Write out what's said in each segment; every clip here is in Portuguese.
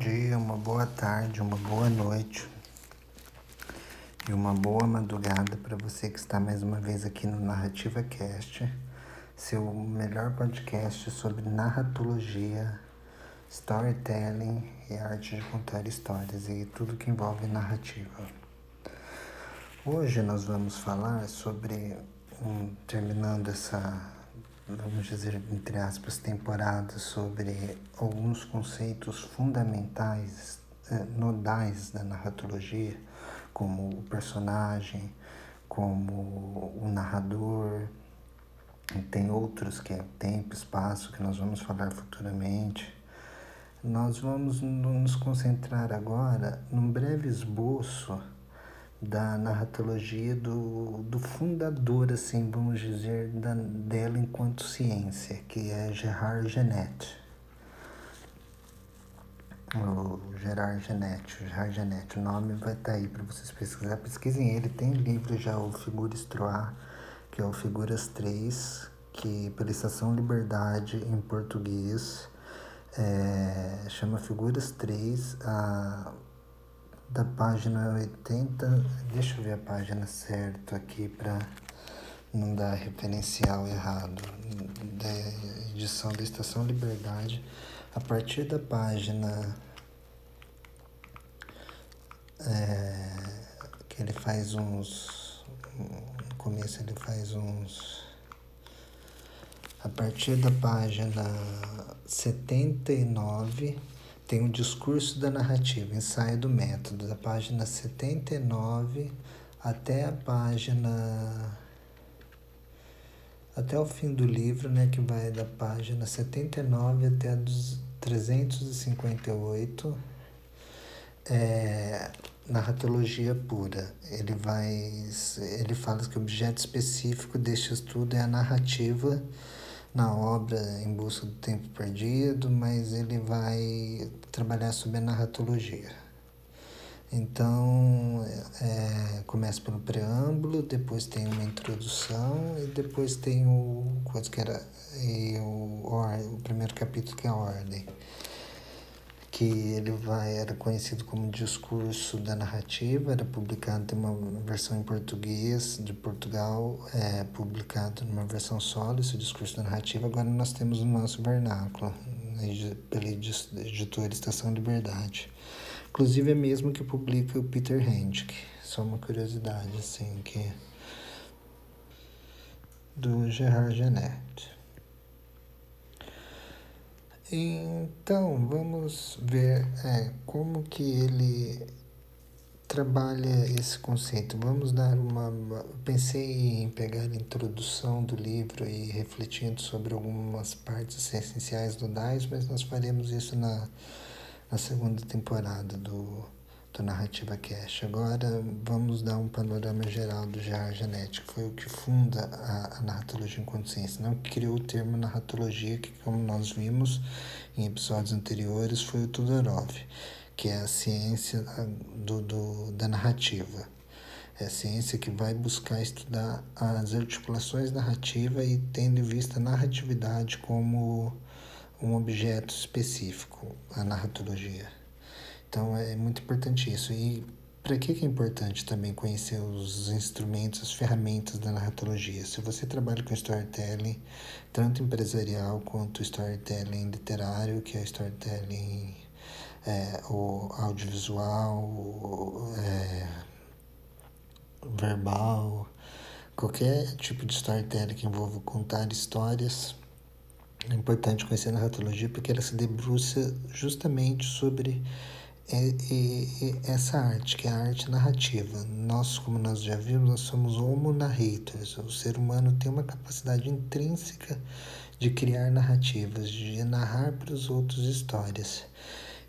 dia, uma boa tarde, uma boa noite e uma boa madrugada para você que está mais uma vez aqui no Narrativa Cast, seu melhor podcast sobre narratologia, storytelling e arte de contar histórias e tudo que envolve narrativa. Hoje nós vamos falar sobre, um, terminando essa vamos dizer, entre aspas, temporada sobre alguns conceitos fundamentais, eh, nodais da narratologia, como o personagem, como o narrador, tem outros que é tempo, espaço, que nós vamos falar futuramente. Nós vamos nos concentrar agora num breve esboço da narratologia do, do fundador, assim, vamos dizer, da, dela enquanto ciência, que é Gerard Genet. O Gerard Genet, o Gerard Genet, o nome vai estar tá aí para vocês pesquisar. Pesquisem ele, tem livro já, o Figuras Troar, que é o Figuras 3, que pela Estação Liberdade em português, é, chama Figuras 3, a da página 80, deixa eu ver a página certa aqui para não dar referencial errado, da edição da Estação Liberdade, a partir da página é, que ele faz uns, no começo ele faz uns, a partir da página 79 tem o discurso da narrativa, ensaio do método, da página 79 até a página até o fim do livro, né, que vai da página 79 até a dos 358, é narratologia pura. Ele vai ele fala que o objeto específico deste estudo é a narrativa na obra Em Busca do Tempo Perdido, mas ele vai trabalhar sobre a narratologia. Então, é, começa pelo preâmbulo, depois tem uma introdução e depois tem o coisa que era e o, o primeiro capítulo que é a ordem que ele vai era conhecido como discurso da narrativa era publicado tem uma versão em português de Portugal é publicado numa versão solo esse discurso da narrativa. Agora nós temos o nosso vernáculo né, pela editora Estação Liberdade. Inclusive é mesmo que publica o Peter Handke. Só uma curiosidade assim que do Gerard Genet então, vamos ver é, como que ele trabalha esse conceito. Vamos dar uma. Pensei em pegar a introdução do livro e refletindo sobre algumas partes essenciais do DAIS, mas nós faremos isso na, na segunda temporada do, do Narrativa Cash. Agora vamos dar um panorama geral do Janet, que foi o que funda a, a narratologia enquanto ciência, não que criou o termo narratologia, que como nós vimos em episódios anteriores foi o Tudorov, que é a ciência do, do, da narrativa. É a ciência que vai buscar estudar as articulações narrativas e tendo em vista a narratividade como um objeto específico, a narratologia. Então é muito importante isso. E para que é importante também conhecer os instrumentos, as ferramentas da narratologia? Se você trabalha com storytelling, tanto empresarial quanto storytelling literário, que é storytelling é, o audiovisual, é, verbal, qualquer tipo de storytelling que envolva contar histórias, é importante conhecer a narratologia porque ela se debruça justamente sobre é, é, essa arte, que é a arte narrativa. Nós, como nós já vimos, nós somos homo narrators. O ser humano tem uma capacidade intrínseca de criar narrativas, de narrar para os outros histórias.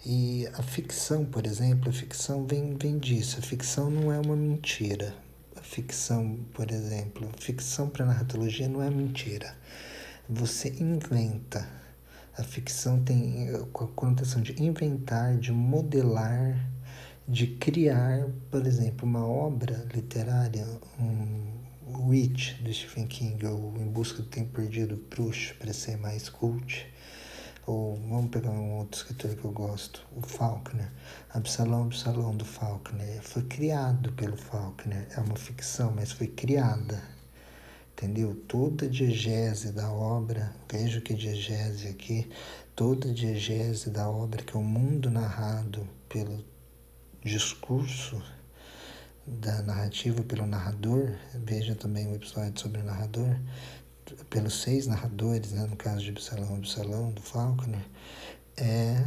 E a ficção, por exemplo, a ficção vem, vem disso. A ficção não é uma mentira. A ficção, por exemplo, a ficção para narratologia não é mentira. Você inventa a ficção tem a conotação de inventar, de modelar, de criar, por exemplo, uma obra literária, um Witch, do Stephen King, ou Em Busca do Tempo Perdido, Proust, para ser mais cult. Ou vamos pegar um outro escritor que eu gosto, o Faulkner. Absalão, Absalão do Faulkner. Foi criado pelo Faulkner. É uma ficção, mas foi criada. Entendeu? Toda diegese da obra, veja que diegese aqui, toda diegese da obra, que é o mundo narrado pelo discurso da narrativa pelo narrador, veja também o episódio sobre o narrador, pelos seis narradores, né, no caso de Absalão, Absalão, do Faulkner, é,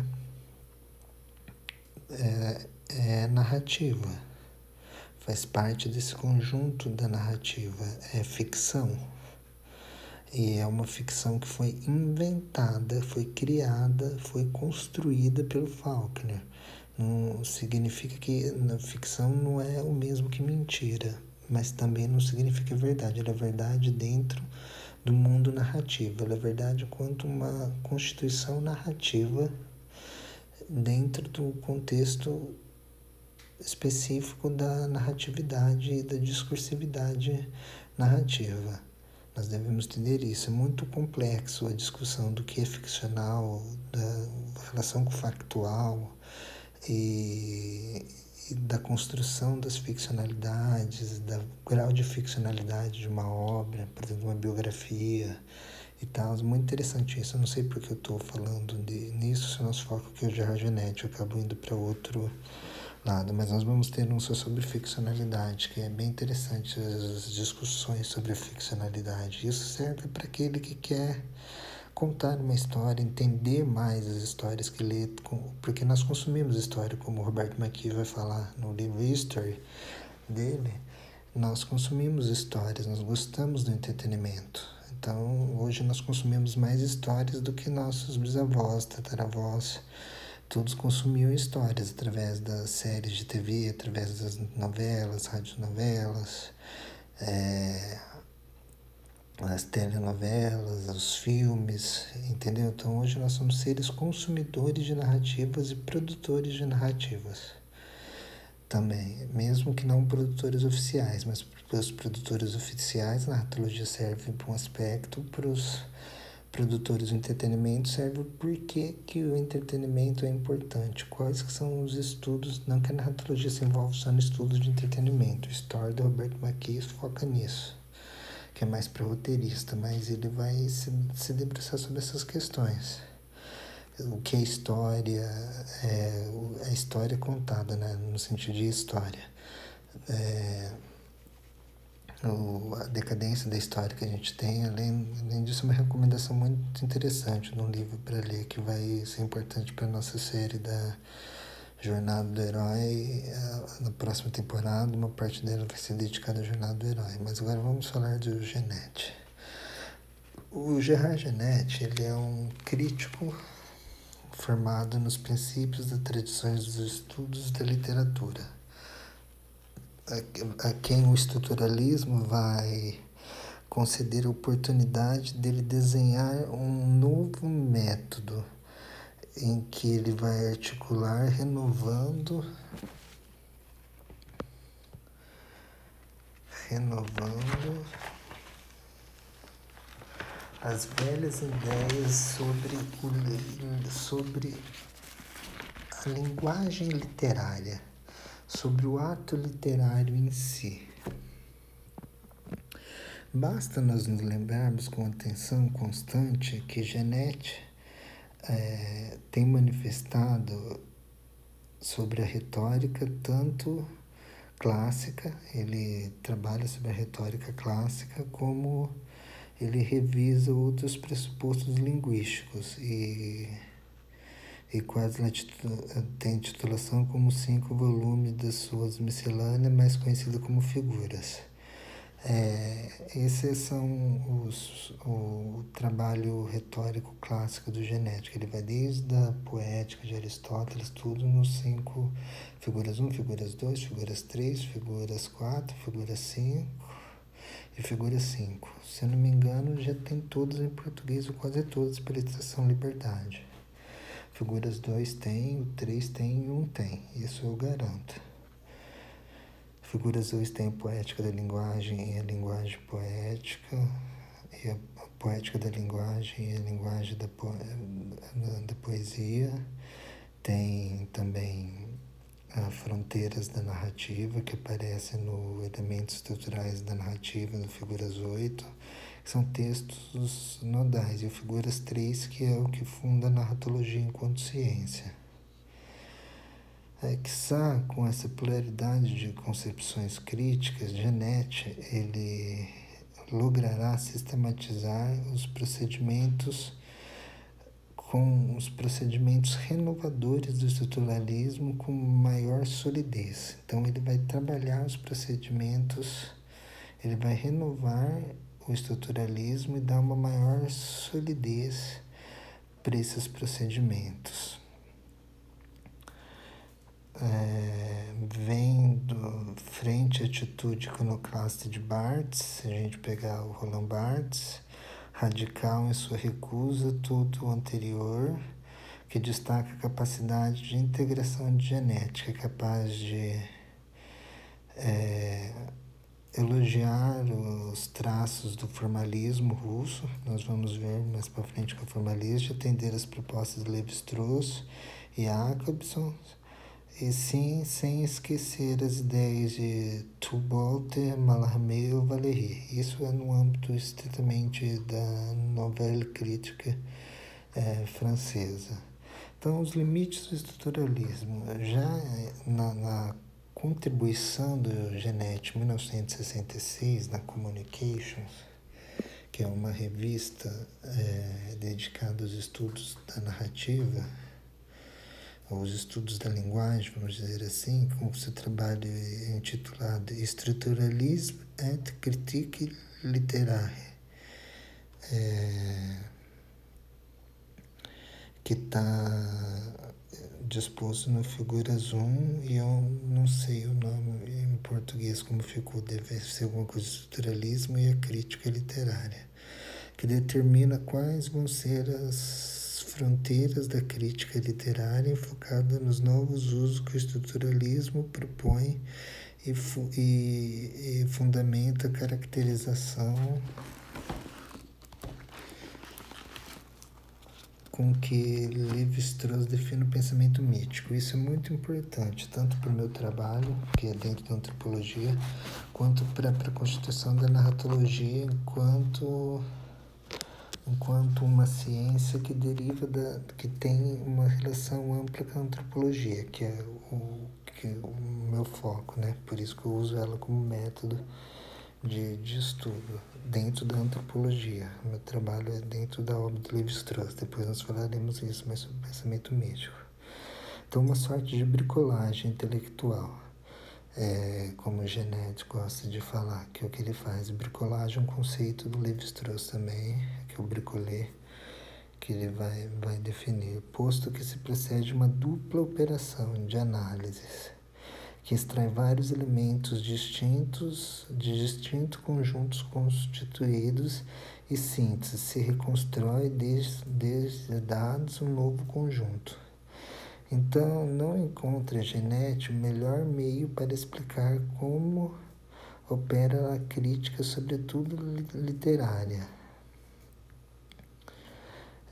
é, é narrativa, faz parte desse conjunto da narrativa, é ficção. E é uma ficção que foi inventada, foi criada, foi construída pelo Faulkner. Não significa que na ficção não é o mesmo que mentira, mas também não significa verdade. Ela é verdade dentro do mundo narrativo. Ela é verdade quanto uma constituição narrativa dentro do contexto específico da narratividade e da discursividade narrativa. Nós devemos entender isso. É muito complexo a discussão do que é ficcional, da relação com o factual e, e da construção das ficcionalidades, do grau de ficcionalidade de uma obra, por exemplo, uma biografia e tal. Muito interessante isso. Eu não sei porque eu estou falando de, nisso, se o nosso foco aqui é o Gerard Genetti, eu acabo indo para outro lado, mas nós vamos ter um só sobre ficcionalidade, que é bem interessante as discussões sobre a ficcionalidade. Isso serve para aquele que quer contar uma história, entender mais as histórias que lê, porque nós consumimos história, como o Roberto McKee vai falar no livro History dele, nós consumimos histórias, nós gostamos do entretenimento. Então, hoje nós consumimos mais histórias do que nossos bisavós, tataravós, todos consumiam histórias através das séries de TV, através das novelas, radionovelas, é, as telenovelas, os filmes, entendeu? Então hoje nós somos seres consumidores de narrativas e produtores de narrativas também, mesmo que não produtores oficiais, mas para os produtores oficiais, a narratologia serve para um aspecto, para os produtores do entretenimento serve por que, que o entretenimento é importante, quais que são os estudos, não que a narratologia se envolve só no estudo de entretenimento, o Story do Roberto Maquias foca nisso, que é mais para roteirista, mas ele vai se, se debruçar sobre essas questões. O que é história, é, a história contada, né, no sentido de história. É, o, a decadência da história que a gente tem. Além, além disso, é uma recomendação muito interessante de um livro para ler que vai ser importante para a nossa série da Jornada do Herói. Na próxima temporada, uma parte dela vai ser dedicada à Jornada do Herói. Mas agora vamos falar do Genet. O Gerard Genet ele é um crítico formado nos princípios das tradições dos estudos da literatura a, quem o estruturalismo vai conceder a oportunidade dele desenhar um novo método em que ele vai articular renovando renovando as velhas ideias sobre o, sobre a linguagem literária sobre o ato literário em si. Basta nós nos lembrarmos com atenção constante que Genet é, tem manifestado sobre a retórica tanto clássica, ele trabalha sobre a retórica clássica, como ele revisa outros pressupostos linguísticos e e quase tem titulação como cinco volumes das suas miscelâneas, mais conhecida como Figuras. É, esses são os, o trabalho retórico clássico do Genético. Ele vai desde a poética de Aristóteles, tudo nos cinco figuras 1, figuras 2, figuras 3, figuras 4, figuras 5 e figuras 5. Se eu não me engano, já tem todos em português, ou quase todos, pela estação Liberdade. Figuras 2 tem, o 3 tem e 1 um tem. Isso eu garanto. Figuras 2 tem a poética da linguagem e a linguagem poética. E a poética da linguagem e a linguagem da, po da poesia. Tem também a Fronteiras da Narrativa, que aparece no Elementos Estruturais da Narrativa, no Figuras 8, que são textos nodais, e o Figuras 3, que é o que funda a narratologia enquanto ciência. É, quiçá, com essa pluralidade de concepções críticas, Genet, ele logrará sistematizar os procedimentos com os procedimentos renovadores do estruturalismo com maior solidez. Então ele vai trabalhar os procedimentos, ele vai renovar o estruturalismo e dar uma maior solidez para esses procedimentos. É, vendo frente à atitude iconoclasta de Barthes, se a gente pegar o Roland Barthes, radical em sua recusa tudo o anterior, que destaca a capacidade de integração de genética, capaz de é, elogiar os traços do formalismo russo, nós vamos ver mais para frente que o formalista, atender as propostas de Levi-Strauss e Jacobson, e sim, sem esquecer as ideias de Touboult, Mallarmé ou Valéry. Isso é no âmbito estritamente da novela crítica é, francesa. Então, os limites do estruturalismo. Já na, na contribuição do Genet 1966, na Communications, que é uma revista é, dedicada aos estudos da narrativa, os estudos da linguagem, vamos dizer assim, com seu trabalho intitulado Estruturalisme et Critique Littéraire, é, que está disposto no Figuras 1 e eu não sei o nome em português como ficou, deve ser alguma coisa de estruturalismo e a crítica literária, que determina quais vão ser as fronteiras da crítica literária enfocada nos novos usos que o estruturalismo propõe e, fu e, e fundamenta a caracterização com que Levi-Strauss define o pensamento mítico. Isso é muito importante, tanto para o meu trabalho, que é dentro da antropologia, quanto para a constituição da narratologia enquanto enquanto uma ciência que deriva da que tem uma relação ampla com a antropologia, que é o que é o meu foco, né? Por isso que eu uso ela como método de, de estudo dentro da antropologia. Meu trabalho é dentro da obra do Levi-Strauss. Depois nós falaremos isso mais sobre pensamento místico. Então, uma sorte de bricolagem intelectual é, como o Genet gosta de falar, que é o que ele faz. Bricolagem é um conceito do Levi-Strauss também, que é o bricolé, que ele vai, vai definir, posto que se precede uma dupla operação de análises, que extrai vários elementos distintos, de distintos conjuntos constituídos e síntese, se reconstrói desde, desde dados um novo conjunto. Então, não encontra genética o melhor meio para explicar como opera a crítica, sobretudo literária.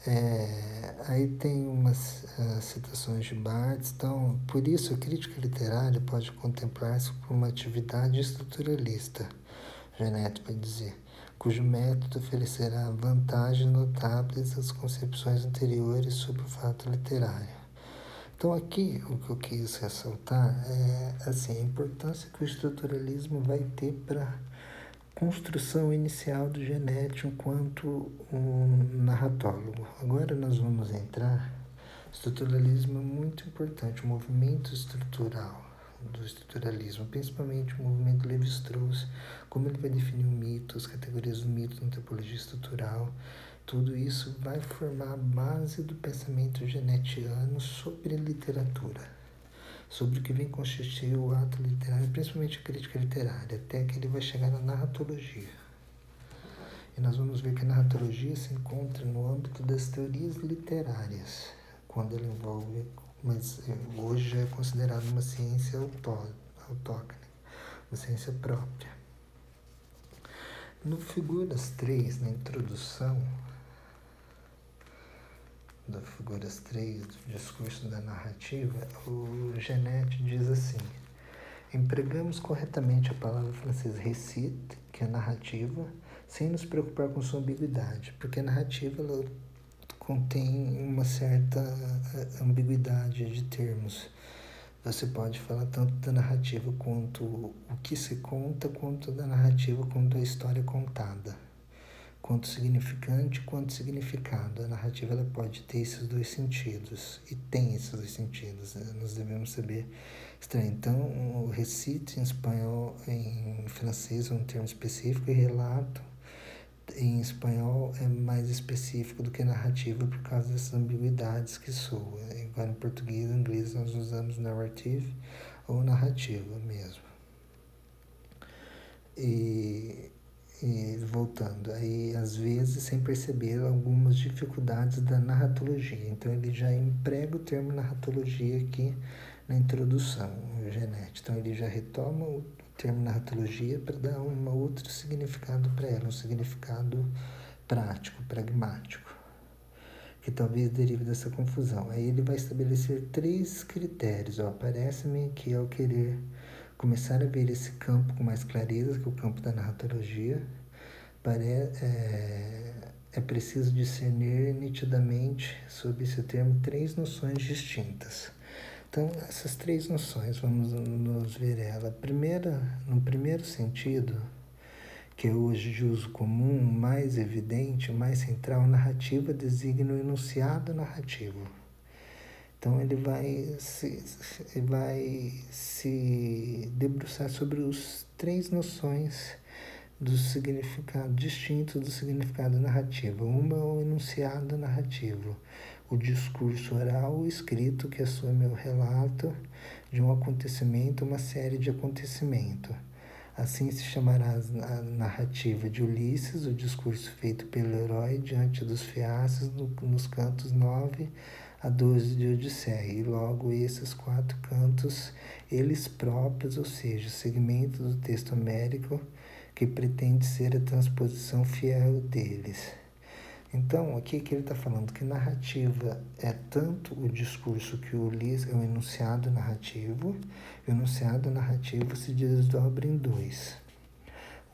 É, aí tem umas uh, citações de Barthes, então, por isso a crítica literária pode contemplar-se como uma atividade estruturalista, Geneto vai dizer, cujo método oferecerá vantagens notáveis às concepções anteriores sobre o fato literário. Então aqui o que eu quis ressaltar é assim, a importância que o estruturalismo vai ter para construção inicial do genético enquanto um narratólogo. Agora nós vamos entrar. Estruturalismo é muito importante, o movimento estrutural do estruturalismo, principalmente o movimento Levi-Strauss, como ele vai definir o mito, as categorias do mito na antropologia estrutural, tudo isso vai formar a base do pensamento genetiano sobre literatura, sobre o que vem constituir o ato literário, principalmente a crítica literária, até que ele vai chegar na narratologia. E nós vamos ver que a narratologia se encontra no âmbito das teorias literárias, quando ela envolve, mas eh, hoje é considerada uma ciência autóctone, uma ciência própria. No Figuras 3, na introdução da Figuras 3, do discurso da narrativa, o Genet diz assim: empregamos corretamente a palavra francesa récit, que é narrativa, sem nos preocupar com sua ambiguidade, porque a narrativa ela contém uma certa eh, ambiguidade de termos. Você pode falar tanto da narrativa quanto o que se conta, quanto da narrativa quanto a história contada. Quanto significante, quanto significado. A narrativa ela pode ter esses dois sentidos, e tem esses dois sentidos, né? nós devemos saber. Então, o recite em espanhol, em francês é um termo específico, e relato em espanhol é mais específico do que narrativa por causa dessas ambiguidades que soa. Igual em português e inglês nós usamos narrative ou narrativa mesmo. E, e voltando, aí às vezes sem perceber algumas dificuldades da narratologia. Então ele já emprega o termo narratologia aqui na introdução, Genete. Então ele já retoma o termo narratologia para dar um outro significado para ela, um significado prático, pragmático, que talvez derive dessa confusão. Aí ele vai estabelecer três critérios. Parece-me que ao querer começar a ver esse campo com mais clareza, que é o campo da narratologia, é, é preciso discernir nitidamente sobre esse termo três noções distintas então, essas três noções, vamos nos ver ela. Primeira, no primeiro sentido, que é hoje de uso comum, mais evidente, mais central, narrativa designa o enunciado narrativo. Então ele vai se, vai se debruçar sobre os três noções do significado distinto do significado narrativo. Uma é o enunciado narrativo, o discurso oral escrito que assume o relato de um acontecimento, uma série de acontecimentos. Assim se chamará a narrativa de Ulisses, o discurso feito pelo herói diante dos fiaços no, nos cantos 9 a 12 de Odisseia. E logo esses quatro cantos, eles próprios, ou seja, segmentos do texto homérico que pretende ser a transposição fiel deles. Então, aqui que ele está falando que narrativa é tanto o discurso que o Ulisses é o enunciado narrativo, e o enunciado narrativo se desdobra em dois.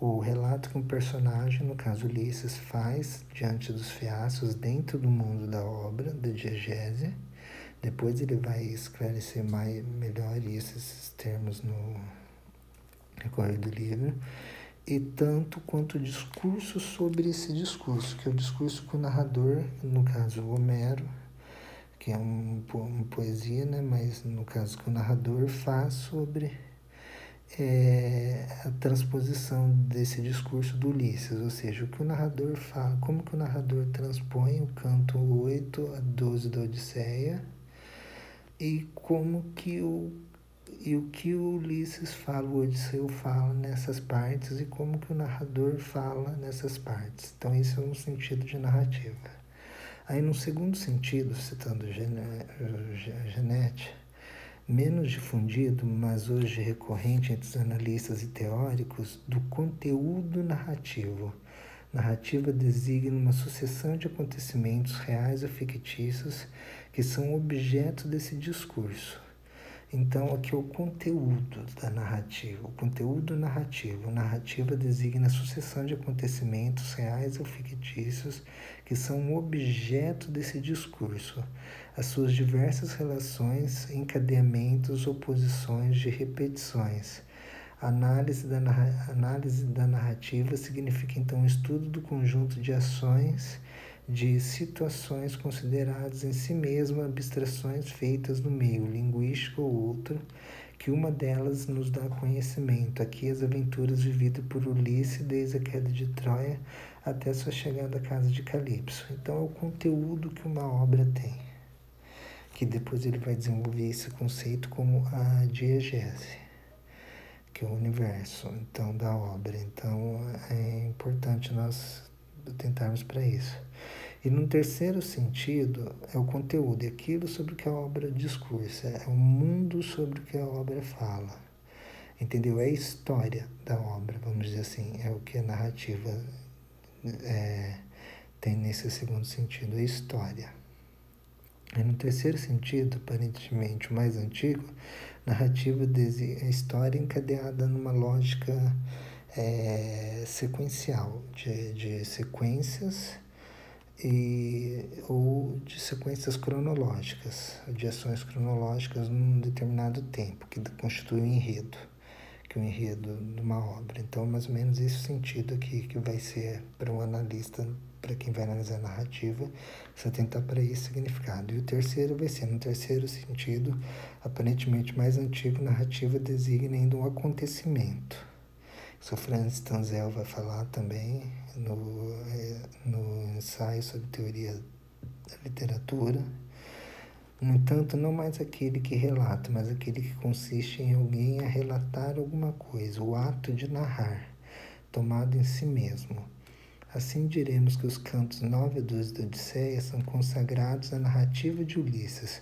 O relato que um personagem, no caso Ulisses, faz diante dos fiaços dentro do mundo da obra, da diegese. Depois ele vai esclarecer mais, melhor esses termos no recorrer do livro e tanto quanto o discurso sobre esse discurso, que é o discurso que o narrador, no caso Homero, que é um, uma poesia, né? mas no caso que o narrador faz sobre é, a transposição desse discurso do Ulisses, ou seja, o que o narrador fala, como que o narrador transpõe o canto 8 a 12 da Odisseia e como que o e o que o Ulisses fala, o Odisseu fala nessas partes e como que o narrador fala nessas partes. Então, isso é um sentido de narrativa. Aí, no segundo sentido, citando Genete, menos difundido, mas hoje recorrente entre os analistas e teóricos, do conteúdo narrativo. Narrativa designa uma sucessão de acontecimentos reais ou fictícios que são objeto desse discurso então, aqui é o conteúdo da narrativa. O conteúdo narrativo. Narrativa designa a sucessão de acontecimentos reais ou fictícios que são objeto desse discurso, as suas diversas relações, encadeamentos, oposições de repetições. análise da, análise da narrativa significa, então, o estudo do conjunto de ações de situações consideradas em si mesmas abstrações feitas no meio linguístico ou outro, que uma delas nos dá conhecimento. Aqui as aventuras vividas por Ulisses desde a queda de Troia até sua chegada à casa de Calipso. Então é o conteúdo que uma obra tem, que depois ele vai desenvolver esse conceito como a diegese, que é o universo então da obra. Então é importante nós tentarmos para isso. E no terceiro sentido, é o conteúdo, é aquilo sobre o que a obra discursa, é o mundo sobre o que a obra fala. Entendeu? É a história da obra, vamos dizer assim, é o que a narrativa é, tem nesse segundo sentido, a história. E no terceiro sentido, aparentemente o mais antigo, narrativa a história encadeada numa lógica é, sequencial, de, de sequências e, ou de sequências cronológicas, de ações cronológicas num determinado tempo, que constitui um enredo, que é o um enredo de uma obra. Então, mais ou menos esse sentido aqui que vai ser para um analista, para quem vai analisar a narrativa, se atentar para esse significado. E o terceiro vai ser, no terceiro sentido, aparentemente mais antigo, narrativa designa ainda um acontecimento o Franz Tanzel vai falar também no, é, no ensaio sobre teoria da literatura. No entanto, não mais aquele que relata, mas aquele que consiste em alguém a relatar alguma coisa, o ato de narrar, tomado em si mesmo. Assim diremos que os cantos 9 a 12 da Odisseia são consagrados à narrativa de Ulisses,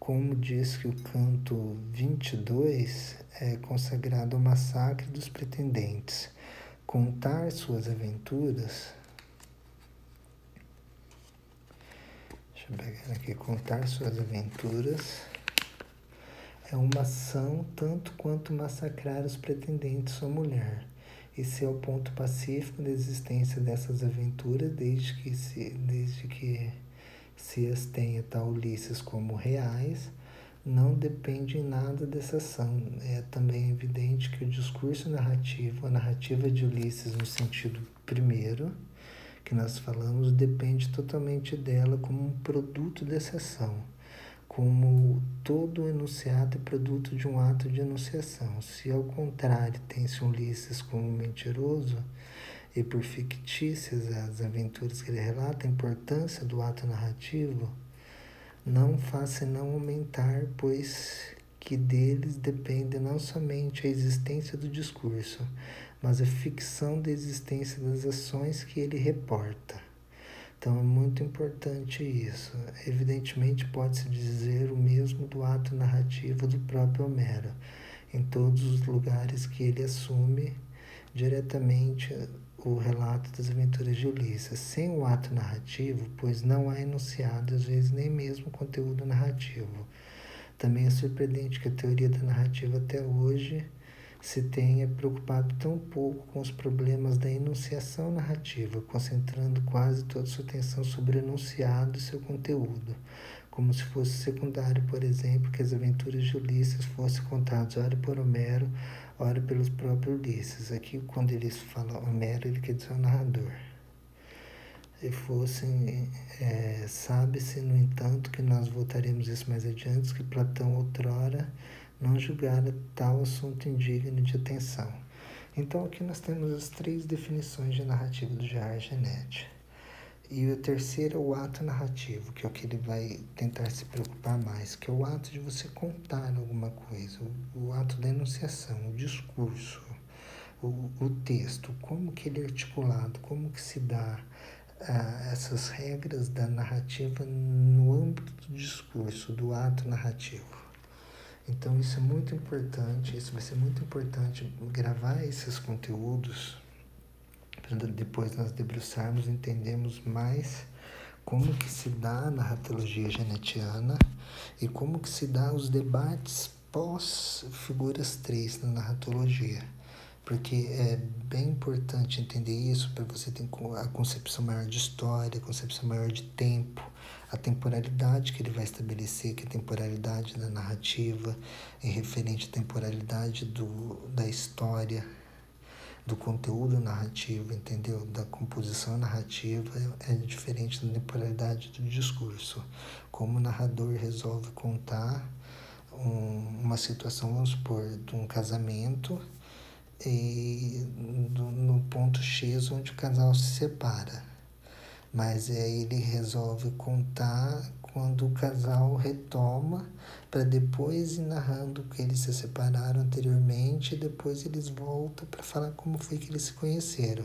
como diz que o canto 22 é consagrado ao massacre dos pretendentes. Contar suas aventuras. Deixa eu pegar aqui. Contar suas aventuras é uma ação tanto quanto massacrar os pretendentes sua mulher. Esse é o ponto pacífico da existência dessas aventuras, desde que se, desde que se as tenha tal Ulisses como reais não depende em nada dessa ação. É também evidente que o discurso narrativo, a narrativa de Ulisses no sentido primeiro, que nós falamos, depende totalmente dela como um produto dessa ação, como todo enunciado é produto de um ato de enunciação. Se ao contrário tem-se Ulisses como mentiroso, e por fictícias as aventuras que ele relata, a importância do ato narrativo, não faz senão aumentar, pois que deles depende não somente a existência do discurso, mas a ficção da existência das ações que ele reporta. Então é muito importante isso. Evidentemente, pode-se dizer o mesmo do ato narrativo do próprio Homero, em todos os lugares que ele assume diretamente o relato das aventuras de Ulisses, sem o ato narrativo, pois não há enunciado, às vezes nem mesmo conteúdo narrativo. Também é surpreendente que a teoria da narrativa até hoje se tenha preocupado tão pouco com os problemas da enunciação narrativa, concentrando quase toda sua atenção sobre o enunciado e seu conteúdo, como se fosse secundário, por exemplo, que as aventuras de Ulisses fossem contadas ora por Homero, ora pelos próprios Ulisses. Aqui, quando eles falam Homero, ele quer dizer o narrador. Se fossem, é, sabe-se, no entanto, que nós voltaremos isso mais adiante, que Platão outrora não julgara tal assunto indigno de atenção. Então, aqui nós temos as três definições de narrativa do Jair Genetti. E o terceiro é o ato narrativo, que é o que ele vai tentar se preocupar mais, que é o ato de você contar alguma coisa, o, o ato da enunciação, o discurso, o, o texto, como que ele é articulado, como que se dá ah, essas regras da narrativa no âmbito do discurso, do ato narrativo. Então isso é muito importante, isso vai ser muito importante gravar esses conteúdos para depois nós debruçarmos, entendemos mais como que se dá a narratologia genetiana e como que se dá os debates pós figuras 3 na narratologia. Porque é bem importante entender isso para você ter a concepção maior de história, a concepção maior de tempo, a temporalidade que ele vai estabelecer, que é a temporalidade da narrativa, em referente à temporalidade do, da história, do conteúdo narrativo, entendeu? Da composição narrativa é diferente da temporalidade do discurso. Como o narrador resolve contar um, uma situação, vamos supor, de um casamento e do, no ponto X onde o casal se separa. Mas aí ele resolve contar quando o casal retoma para depois ir narrando que eles se separaram anteriormente e depois eles voltam para falar como foi que eles se conheceram.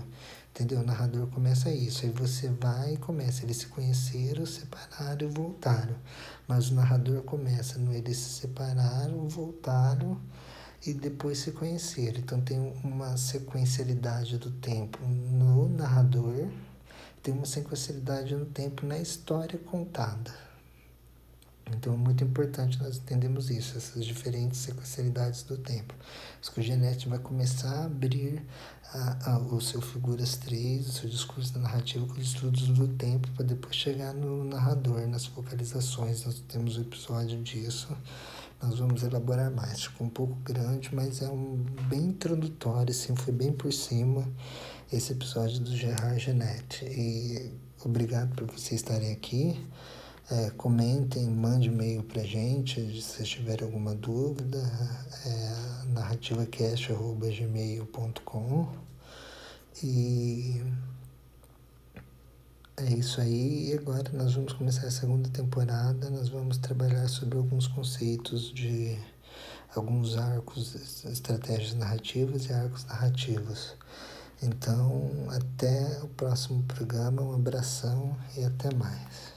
Entendeu? O narrador começa isso, aí você vai e começa, eles se conheceram, separaram e voltaram. Mas o narrador começa no eles se separaram, voltaram e depois se conhecer. Então tem uma sequencialidade do tempo no narrador, tem uma sequencialidade no tempo na história contada. Então é muito importante nós entendermos isso, essas diferentes sequencialidades do tempo. O Genete vai começar a abrir a, a, o seu Figuras 3, o seu discurso da narrativa com os estudos do tempo, para depois chegar no narrador, nas focalizações. Nós temos um episódio disso, nós vamos elaborar mais. Ficou um pouco grande, mas é um bem introdutório, assim, foi bem por cima esse episódio do Gerard Genete. E obrigado por vocês estarem aqui. É, comentem, mande e-mail para gente se vocês tiverem alguma dúvida. É, narrativacast.gmail.com E é isso aí. E agora nós vamos começar a segunda temporada. Nós vamos trabalhar sobre alguns conceitos de alguns arcos, estratégias narrativas e arcos narrativos. Então, até o próximo programa. Um abração e até mais.